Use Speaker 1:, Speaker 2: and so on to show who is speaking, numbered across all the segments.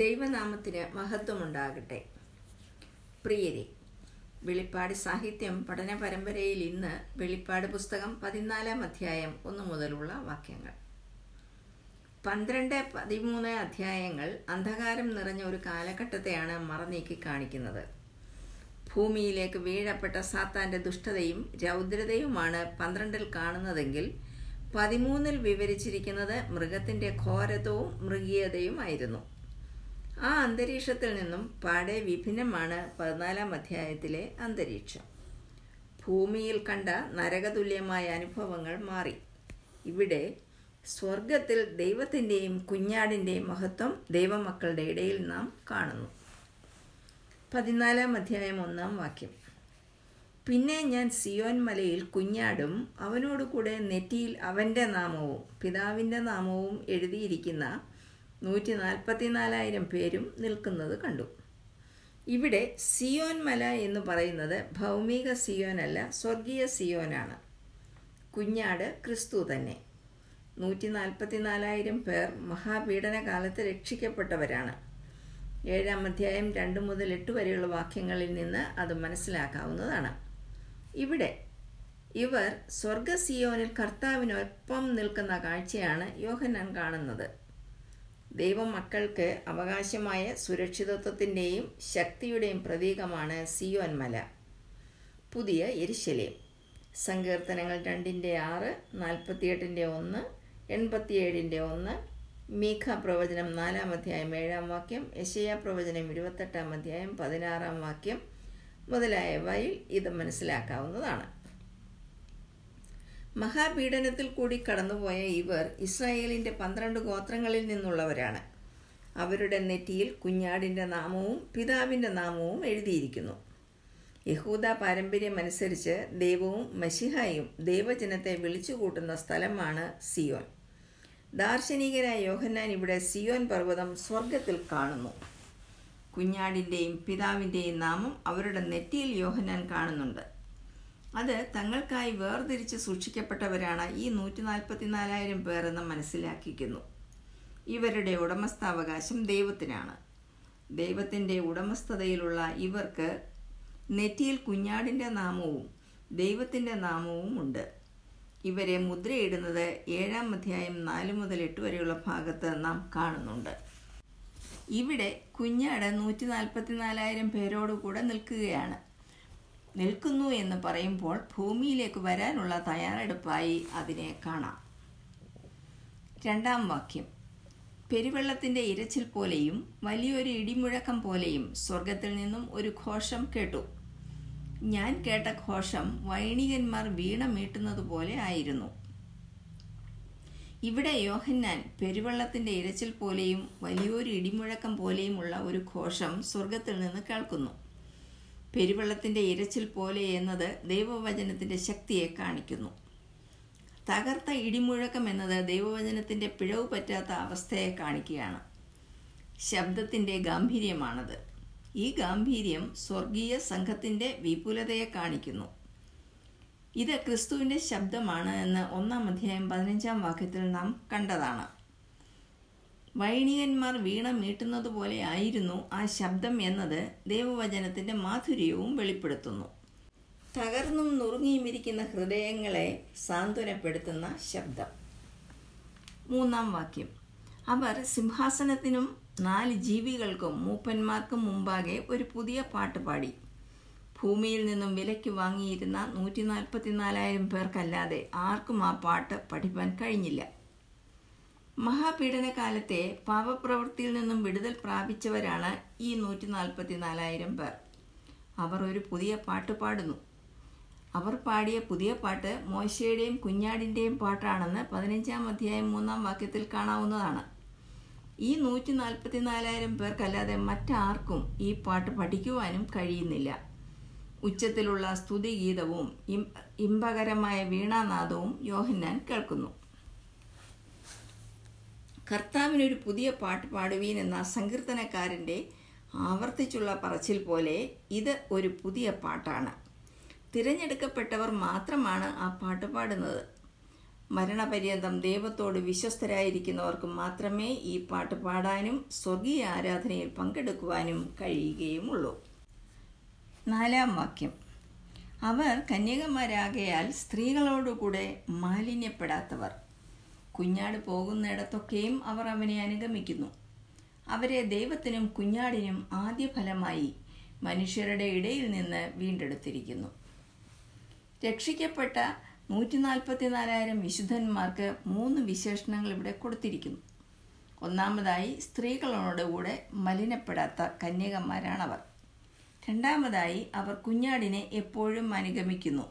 Speaker 1: ദൈവനാമത്തിന് മഹത്വമുണ്ടാകട്ടെ. പ്രിയരെ വെളിപ്പാട് സാഹിത്യം പഠന പരമ്പരയിൽ ഇന്ന് വെളിപ്പാട് പുസ്തകം പതിനാലാം അധ്യായം ഒന്ന് മുതലുള്ള വാക്യങ്ങൾ. പന്ത്രണ്ട് പതിമൂന്ന് അധ്യായങ്ങൾ അന്ധകാരം നിറഞ്ഞ ഒരു കാലഘട്ടത്തെയാണ് മറനീക്കി കാണിക്കുന്നത്. ഭൂമിയിലേക്ക് വീഴപ്പെട്ട സാത്താന്റെ ദുഷ്ടതയും രൗദ്രതയുമാണ് പന്ത്രണ്ടിൽ കാണുന്നതെങ്കിൽ പതിമൂന്നിൽ വിവരിച്ചിരിക്കുന്നത് മൃഗത്തിന്റെ ഘോരതവും മൃഗീയതയുമായിരുന്നു ആ അന്തരീക്ഷത്തിൽ നിന്നും പാടെ വിഭിന്നമാണ് പതിനാലാം അധ്യായത്തിലെ അന്തരീക്ഷം. ഭൂമിയിൽ കണ്ട നരകതുല്യമായ അനുഭവങ്ങൾ മാറി. ഇവിടെ സ്വർഗത്തിൽ ദൈവത്തിന്റെയും കുഞ്ഞാടിന്റെയും മഹത്വം ദൈവമക്കളുടെ ഇടയിൽ നാം കാണുന്നു. പതിനാലാം അധ്യായം ഒന്നാം വാക്യം. പിന്നെ ഞാൻ സിയോൻ മലയിൽ കുഞ്ഞാടും അവനോടുകൂടെ നെറ്റിയിൽ അവന്റെ നാമവും പിതാവിന്റെ നാമവും എഴുതിയിരിക്കുന്ന നൂറ്റി നാൽപ്പത്തിനാലായിരം പേരും നിൽക്കുന്നത് കണ്ടു. ഇവിടെ സിയോൻ മല എന്ന് പറയുന്നത് ഭൗമിക സിയോനല്ല സ്വർഗീയ സിയോനാണ് കുഞ്ഞാട് ക്രിസ്തു തന്നെ. നൂറ്റി നാൽപ്പത്തിനാലായിരം പേർ മഹാപീഡനകാലത്ത് രക്ഷിക്കപ്പെട്ടവരാണ്. ഏഴാം അധ്യായം രണ്ട് മുതൽ എട്ട് വരെയുള്ള വാക്യങ്ങളിൽ നിന്ന് അത് മനസ്സിലാക്കാവുന്നതാണ്. ഇവിടെ ഇവർ സ്വർഗസിയോനിൽ കർത്താവിനൊപ്പം നിൽക്കുന്ന കാഴ്ചയാണ് യോഹന്നാൻ കാണുന്നത്. ദൈവമക്കൾക്ക് അവകാശമായ സുരക്ഷിതത്വത്തിന്റെയും ശക്തിയുടെയും പ്രതീകമാണ് സിയോൻ മല. പുതിയ എരിശലേം. സങ്കീർത്തനങ്ങൾ രണ്ടിന്റെ ആറ് നാൽപ്പത്തിയെട്ടിന്റെ ഒന്ന് എൺപത്തിയേഴിന്റെ ഒന്ന് മീഖ പ്രവചനം നാലാം അധ്യായം ഏഴാം വാക്യം യശയ പ്രവചനം ഇരുപത്തെട്ടാം അധ്യായം പതിനാറാം വാക്യം മുതലായവയിൽ ഇത് മനസ്സിലാക്കാവുന്നതാണ്. മഹാപീഡനത്തിൽ കൂടി കടന്നുപോയ ഇവർ ഇസ്രായേലിന്റെ പന്ത്രണ്ട് ഗോത്രങ്ങളിൽ നിന്നുള്ളവരാണ്. അവരുടെ നെറ്റിയിൽ കുഞ്ഞാടിന്റെ നാമവും പിതാവിന്റെ നാമവും എഴുതിയിരിക്കുന്നു. യഹൂദ പാരമ്പര്യം അനുസരിച്ച് ദൈവവും മഷിഹായും ദൈവജനത്തെ വിളിച്ചുകൂട്ടുന്ന സ്ഥലമാണ് സിയോൻ. ദാർശനികനായ യോഹന്നാൻ ഇവിടെ സിയോൻ പർവതം സ്വർഗത്തിൽ കാണുന്നു. കുഞ്ഞാടിന്റെയും പിതാവിന്റെയും നാമം അവരുടെ നെറ്റിയിൽ യോഹന്നാൻ കാണുന്നുണ്ട്. അത് തങ്ങൾക്കായി വേർതിരിച്ച് സൂക്ഷിക്കപ്പെട്ടവരാണ് ഈ നൂറ്റി നാൽപ്പത്തിനാലായിരം പേർ എന്ന് മനസ്സിലാക്കിക്കുന്നു. ഇവരുടെ ഉടമസ്ഥാവകാശം ദൈവത്തിനാണ്. ദൈവത്തിന്റെ ഉടമസ്ഥതയിലുള്ള ഇവർക്ക് നെറ്റിയിൽ കുഞ്ഞാടിന്റെ നാമവും ദൈവത്തിന്റെ നാമവും ഉണ്ട്. ഇവരെ മുദ്രയിടുന്നത് ഏഴാം അധ്യായം നാല് മുതൽ എട്ട് വരെയുള്ള ഭാഗത്ത് നാം കാണുന്നുണ്ട്. ഇവിടെ കുഞ്ഞാട് നൂറ്റി നാൽപ്പത്തിനാലായിരം പേരോടുകൂടെ നിൽക്കുകയാണ്. നിൽക്കുന്നു എന്ന് പറയുമ്പോൾ ഭൂമിയിലേക്ക് വരാനുള്ള തയ്യാറെടുപ്പായി അതിനെ കാണാം. രണ്ടാം വാക്യം. പെരുവെള്ളത്തിന്റെ ഇരച്ചിൽ പോലെയും വലിയൊരു ഇടിമുഴക്കം പോലെയും സ്വർഗത്തിൽ നിന്നും ഒരു ഘോഷം കേട്ടു. ഞാൻ കേട്ട ഘോഷം വൈണികന്മാർ വീണ മീട്ടുന്നത് പോലെ ആയിരുന്നു. ഇവിടെ യോഹന്നാൻ പെരുവെള്ളത്തിന്റെ ഇരച്ചിൽ പോലെയും വലിയൊരു ഇടിമുഴക്കം പോലെയുമുള്ള ഒരു ഘോഷം സ്വർഗത്തിൽ നിന്ന് കേൾക്കുന്നു. പെരുവെള്ളത്തിന്റെ ഇരച്ചിൽ പോലെ എന്നത് ദൈവവചനത്തിന്റെ ശക്തിയെ കാണിക്കുന്നു. തകർത്ത ഇടിമുഴക്കം എന്നത് ദൈവവചനത്തിന്റെ പിഴവ് പറ്റാത്ത അവസ്ഥയെ കാണിക്കുകയാണ്. ശബ്ദത്തിന്റെ ഗാംഭീര്യമാണത്. ഈ ഗാംഭീര്യം സ്വർഗീയ സംഘത്തിന്റെ വിപുലതയെ കാണിക്കുന്നു. ഇത് ക്രിസ്തുവിന്റെ ശബ്ദമാണ് എന്ന് ഒന്നാം അധ്യായം പതിനഞ്ചാം വാക്യത്തിൽ നാം കണ്ടതാണ്. വൈണികന്മാർ വീണ മീട്ടുന്നത് പോലെ ആയിരുന്നു ആ ശബ്ദം എന്നത് ദേവവചനത്തിന്റെ മാധുര്യവും വെളിപ്പെടുത്തുന്നു. തകർന്നും നുറുങ്ങിയുമിരിക്കുന്ന ഹൃദയങ്ങളെ സാന്ത്വനപ്പെടുത്തുന്ന ശബ്ദം. മൂന്നാം വാക്യം. അവർ സിംഹാസനത്തിനും നാല് ജീവികൾക്കും മൂപ്പന്മാർക്കും മുമ്പാകെ ഒരു പുതിയ പാട്ട് പാടി. ഭൂമിയിൽ നിന്നും വിലയ്ക്ക് വാങ്ങിയിരുന്ന നൂറ്റി നാൽപ്പത്തിനാലായിരം പേർക്കല്ലാതെ ആർക്കും ആ പാട്ട് പഠിപ്പാൻ കഴിഞ്ഞില്ല. മഹാപീഡനകാലത്തെ പാപപ്രവൃത്തിയിൽ നിന്നും വിടുതൽ പ്രാപിച്ചവരാണ് ഈ നൂറ്റി നാൽപ്പത്തി നാലായിരം പേർ. അവർ ഒരു പുതിയ പാട്ട് പാടുന്നു. അവർ പാടിയ പുതിയ പാട്ട് മോശയുടെയും കുഞ്ഞാടിന്റെയും പാട്ടാണെന്ന് പതിനഞ്ചാം അധ്യായം മൂന്നാം വാക്യത്തിൽ കാണാവുന്നതാണ്. ഈ നൂറ്റി നാൽപ്പത്തി നാലായിരം പേർക്കല്ലാതെ മറ്റാർക്കും ഈ പാട്ട് പഠിക്കുവാനും കഴിയുന്നില്ല. ഉച്ചത്തിലുള്ള സ്തുതിഗീതവും ഇമ്പകരമായ വീണാനാദവും യോഹന്നാൻ കേൾക്കുന്നു. കർത്താവിനൊരു പുതിയ പാട്ട് പാടുവീൻ എന്ന സങ്കീർത്തനക്കാരന്റെ ആവർത്തിച്ചുള്ള പറച്ചിൽ പോലെ ഇത് ഒരു പുതിയ പാട്ടാണ്. തിരഞ്ഞെടുക്കപ്പെട്ടവർ മാത്രമാണ് ആ പാട്ട് പാടുന്നത്. മരണപര്യന്തം ദൈവത്തോട് വിശ്വസ്തരായിരിക്കുന്നവർക്ക് മാത്രമേ ഈ പാട്ട് പാടാനും സ്വർഗീയ ആരാധനയിൽ പങ്കെടുക്കുവാനും കഴിയുകയുമുള്ളൂ. നാലാം വാക്യം. അവർ കന്യകമാരാകയാൽ സ്ത്രീകളോടുകൂടെ മാലിന്യപ്പെടാത്തവർ. കുഞ്ഞാട് പോകുന്നിടത്തൊക്കെയും അവർ അവനെ അനുഗമിക്കുന്നു. അവരെ ദൈവത്തിനും കുഞ്ഞാടിനും ആദ്യ ഫലമായി മനുഷ്യരുടെ ഇടയിൽ നിന്ന് വീണ്ടെടുത്തിരിക്കുന്നു. രക്ഷിക്കപ്പെട്ട നൂറ്റി നാൽപ്പത്തിനാലായിരം വിശുദ്ധന്മാർക്ക് മൂന്ന് വിശേഷണങ്ങൾ ഇവിടെ കൊടുത്തിരിക്കുന്നു. ഒന്നാമതായി സ്ത്രീകളോടുകൂടെ മലിനപ്പെടാത്ത കന്യകന്മാരാണവർ രണ്ടാമതായി അവർ കുഞ്ഞാടിനെ എപ്പോഴും അനുഗമിക്കുന്നു.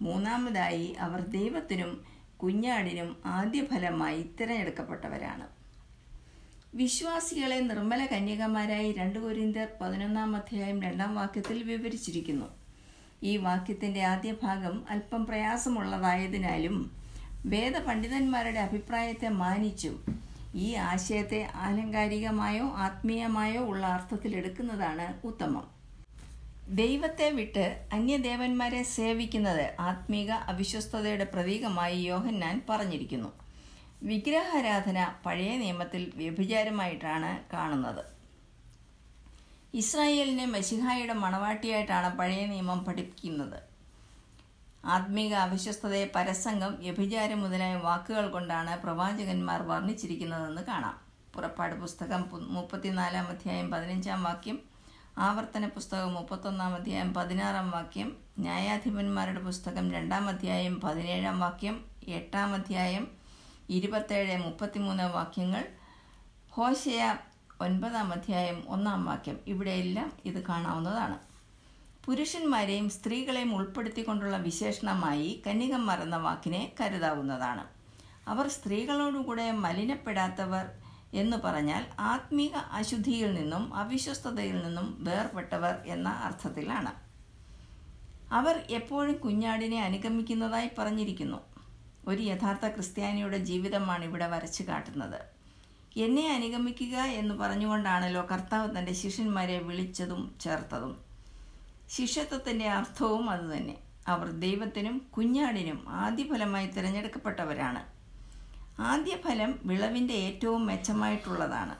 Speaker 1: മൂന്നാമതായി അവർ ദൈവത്തിനും കുഞ്ഞാടിനും ആദ്യഫലമായി തിരഞ്ഞെടുക്കപ്പെട്ടവരാണ്. വിശ്വാസികളെ നിർമ്മല കന്യകമാരായി രണ്ട് കൊരിന്തർ പതിനൊന്നാം അധ്യായം രണ്ടാം വാക്യത്തിൽ വിവരിച്ചിരിക്കുന്നു. ഈ വാക്യത്തിന്റെ ആദ്യ ഭാഗം അല്പം പ്രയാസമുള്ളതായതിനാലും വേദപണ്ഡിതന്മാരുടെ അഭിപ്രായത്തെ മാനിച്ചും ഈ ആശയത്തെ ആലങ്കാരികമായോ ആത്മീയമായോ ഉള്ള അർത്ഥത്തിൽ എടുക്കുന്നതാണ് ഉത്തമം. ദൈവത്തെ വിട്ട് അന്യദേവന്മാരെ സേവിക്കുന്നത് ആത്മീക അവിശ്വസ്തതയുടെ പ്രതീകമായി യോഹന്നാൻ പറഞ്ഞിരിക്കുന്നു. വിഗ്രഹാരാധന പഴയ നിയമത്തിൽ വ്യഭിചാരമായിട്ടാണ് കാണുന്നത്. ഇസ്രായേലിനെ മഷിഹായുടെ മണവാട്ടിയായിട്ടാണ് പഴയ നിയമം പഠിപ്പിക്കുന്നത് ആത്മീക അവിശ്വസ്തതയെ പരസംഗം വ്യഭിചാരം മുതലായ വാക്കുകൾ കൊണ്ടാണ് പ്രവാചകന്മാർ വർണിച്ചിരിക്കുന്നതെന്ന് കാണാം. പുറപ്പാട് പുസ്തകം മുപ്പത്തിനാലാം അധ്യായം പതിനഞ്ചാം വാക്യം ആവർത്തന പുസ്തകം മുപ്പത്തൊന്നാം അധ്യായം പതിനാറാം വാക്യം ന്യായാധിപന്മാരുടെ പുസ്തകം രണ്ടാം അധ്യായം പതിനേഴാം വാക്യം എട്ടാം അധ്യായം ഇരുപത്തേഴ് മുപ്പത്തിമൂന്ന് വാക്യങ്ങൾ ഹോശയ ഒൻപതാം അധ്യായം ഒന്നാം വാക്യം. ഇവിടെയെല്ലാം ഇത് കാണാവുന്നതാണ്. പുരുഷന്മാരെയും സ്ത്രീകളെയും ഉൾപ്പെടുത്തിക്കൊണ്ടുള്ള വിശേഷണമായി കന്യകന്മാർ എന്ന വാക്കിനെ കരുതാവുന്നതാണ്. അവർ സ്ത്രീകളോടുകൂടെ മലിനപ്പെടാത്തവർ എന്ന് പറഞ്ഞാൽ ആത്മീക അശുദ്ധിയിൽ നിന്നും അവിശ്വസ്തതയിൽ നിന്നും വേർപെട്ടവർ എന്ന അർത്ഥത്തിലാണ്. അവർ എപ്പോഴും കുഞ്ഞാടിനെ അനുഗമിക്കുന്നതായി പറഞ്ഞിരിക്കുന്നു. ഒരു യഥാർത്ഥ ക്രിസ്ത്യാനിയുടെ ജീവിതമാണ് ഇവിടെ വരച്ചു കാട്ടുന്നത്. എന്നെ അനുഗമിക്കുക എന്ന് പറഞ്ഞുകൊണ്ടാണല്ലോ കർത്താവ് തന്റെ ശിഷ്യന്മാരെ വിളിച്ചതും ചേർത്തതും. ശിഷ്യത്വത്തിന്റെ അർത്ഥവും അതുതന്നെ. അവർ ദൈവത്തിനും കുഞ്ഞാടിനും ആദ്യഫലമായി തിരഞ്ഞെടുക്കപ്പെട്ടവരാണ്. ആദ്യഫലം വിളവിന്റെ ഏറ്റവും മെച്ചമായിട്ടുള്ളതാണ്.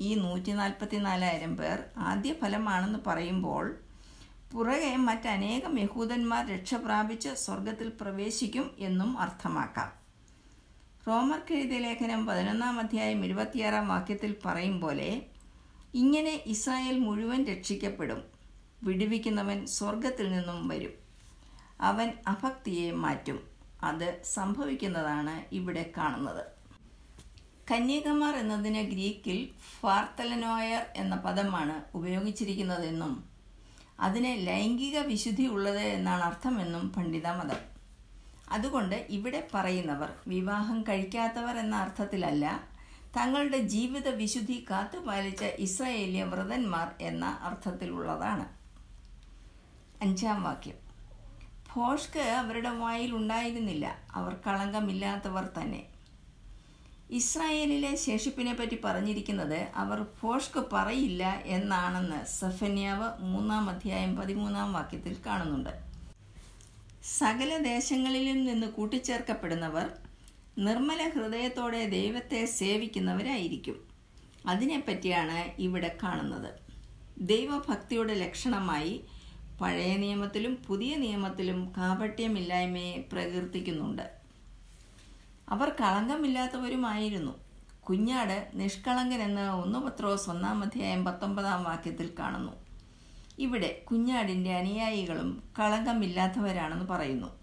Speaker 1: ഈ നൂറ്റി നാൽപ്പത്തി നാലായിരം പേർ ആദ്യ ഫലമാണെന്ന് പറയുമ്പോൾ പുറകെ മറ്റനേകം യഹൂദന്മാർ രക്ഷ പ്രാപിച്ച് സ്വർഗത്തിൽ പ്രവേശിക്കും എന്നും അർത്ഥമാക്കാം. റോമർ എഴുതിയ ലേഖനം പതിനൊന്നാം അധ്യായം ഇരുപത്തിയാറാം വാക്യത്തിൽ പറയും പോലെ ഇങ്ങനെ ഇസ്രായേൽ മുഴുവൻ രക്ഷിക്കപ്പെടും. വിടുവിക്കുന്നവൻ സ്വർഗത്തിൽ നിന്നും വരും. അവൻ അഭക്തിയെ മാറ്റും. അത് സംഭവിക്കുന്നതാണ് ഇവിടെ കാണുന്നത്. കന്യകമാർ എന്നതിന് ഗ്രീക്കിൽ ഫാർത്തലനോയർ എന്ന പദമാണ് ഉപയോഗിച്ചിരിക്കുന്നതെന്നും അതിന് ലൈംഗിക വിശുദ്ധി ഉള്ളത് എന്നാണ് അർത്ഥമെന്നും പണ്ഡിതമതം. അതുകൊണ്ട് ഇവിടെ പറയുന്നവർ വിവാഹം കഴിക്കാത്തവർ എന്ന അർത്ഥത്തിലല്ല തങ്ങളുടെ ജീവിത വിശുദ്ധി കാത്തുപാലിച്ച ഇസ്രായേലിയ വ്രതന്മാർ എന്ന അർത്ഥത്തിലുള്ളതാണ്. അഞ്ചാം വാക്യം. ഭോഷ്ക്ക് അവരുടെ വായിൽ ഉണ്ടായിരുന്നില്ല. അവർ കളങ്കമില്ലാത്തവർ തന്നെ. ഇസ്രായേലിലെ ശേഷിപ്പിനെ പറ്റി പറഞ്ഞിരിക്കുന്നത് അവർ ഭോഷ്ക്ക് പറയില്ല എന്നാണെന്ന് സഫന്യാവ് മൂന്നാം അധ്യായം പതിമൂന്നാം വാക്യത്തിൽ കാണുന്നുണ്ട്. സകല ദേശങ്ങളിലും നിന്ന് കൂട്ടിച്ചേർക്കപ്പെടുന്നവർ നിർമ്മല ഹൃദയത്തോടെ ദൈവത്തെ സേവിക്കുന്നവരായിരിക്കും. അതിനെപ്പറ്റിയാണ് ഇവിടെ കാണുന്നത്. ദൈവഭക്തിയുടെ ലക്ഷണമായി പഴയ നിയമത്തിലും പുതിയ നിയമത്തിലും കാപട്യമില്ലായ്മയെ പ്രകീർത്തിക്കുന്നുണ്ട്. അവർ കളങ്കമില്ലാത്തവരുമായിരുന്നു. കുഞ്ഞാട് നിഷ്കളങ്കൻ എന്ന് ഒന്ന് പത്രോസ് ഒന്നാം അധ്യായം പത്തൊമ്പതാം വാക്യത്തിൽ കാണുന്നു. ഇവിടെ കുഞ്ഞാടിന്റെ അനുയായികളും കളങ്കമില്ലാത്തവരാണെന്ന് പറയുന്നു.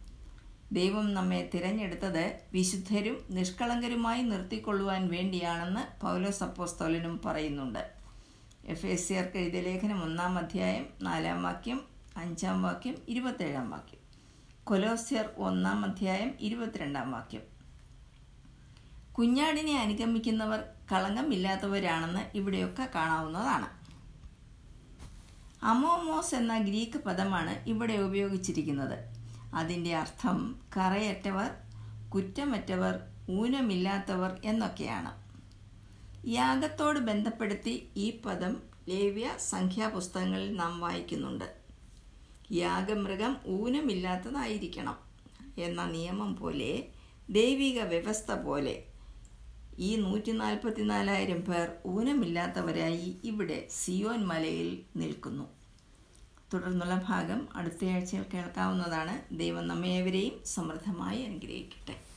Speaker 1: ദൈവം നമ്മെ തിരഞ്ഞെടുത്തത് വിശുദ്ധരും നിഷ്കളങ്കരുമായി നിർത്തിക്കൊള്ളുവാൻ വേണ്ടിയാണെന്ന് പൗലോസ് അപ്പോസ്തോലനും പറയുന്നുണ്ട്. എഫ് എസ് സിയർക്ക് എഴുതിയ ലേഖനം ഒന്നാം അധ്യായം നാലാം വാക്യം അഞ്ചാം വാക്യം ഇരുപത്തേഴാം വാക്യം. കൊലോസ്യർ ഒന്നാം അധ്യായം ഇരുപത്തിരണ്ടാം വാക്യം. കുഞ്ഞാടിനെ അനുഗമിക്കുന്നവർ കളങ്കമില്ലാത്തവരാണെന്ന് ഇവിടെയൊക്കെ കാണാവുന്നതാണ്. അമോമോസ് എന്ന ഗ്രീക്ക് പദമാണ് ഇവിടെ ഉപയോഗിച്ചിരിക്കുന്നത്. അതിന്റെ അർത്ഥം കറയറ്റവർ കുറ്റമറ്റവർ ഊനമില്ലാത്തവർ എന്നൊക്കെയാണ്. യാഗത്തോട് ബന്ധപ്പെടുത്തി ഈ പദം ലേവ്യ സംഖ്യാപുസ്തകങ്ങളിൽ നാം വായിക്കുന്നുണ്ട്. യാഗമൃഗം ഊനമില്ലാത്തതായിരിക്കണം എന്ന നിയമം പോലെ ദൈവിക വ്യവസ്ഥ പോലെ ഈ നൂറ്റി നാൽപ്പത്തിനാലായിരം പേർ ഊനമില്ലാത്തവരായി ഇവിടെ സിയോൻ മലയിൽ നിൽക്കുന്നു. തുടർന്നുള്ള ഭാഗം അടുത്തയാഴ്ചയിൽ കേൾക്കാവുന്നതാണ്. ദൈവം നമ്മേവരെയും സമൃദ്ധമായി അനുഗ്രഹിക്കട്ടെ.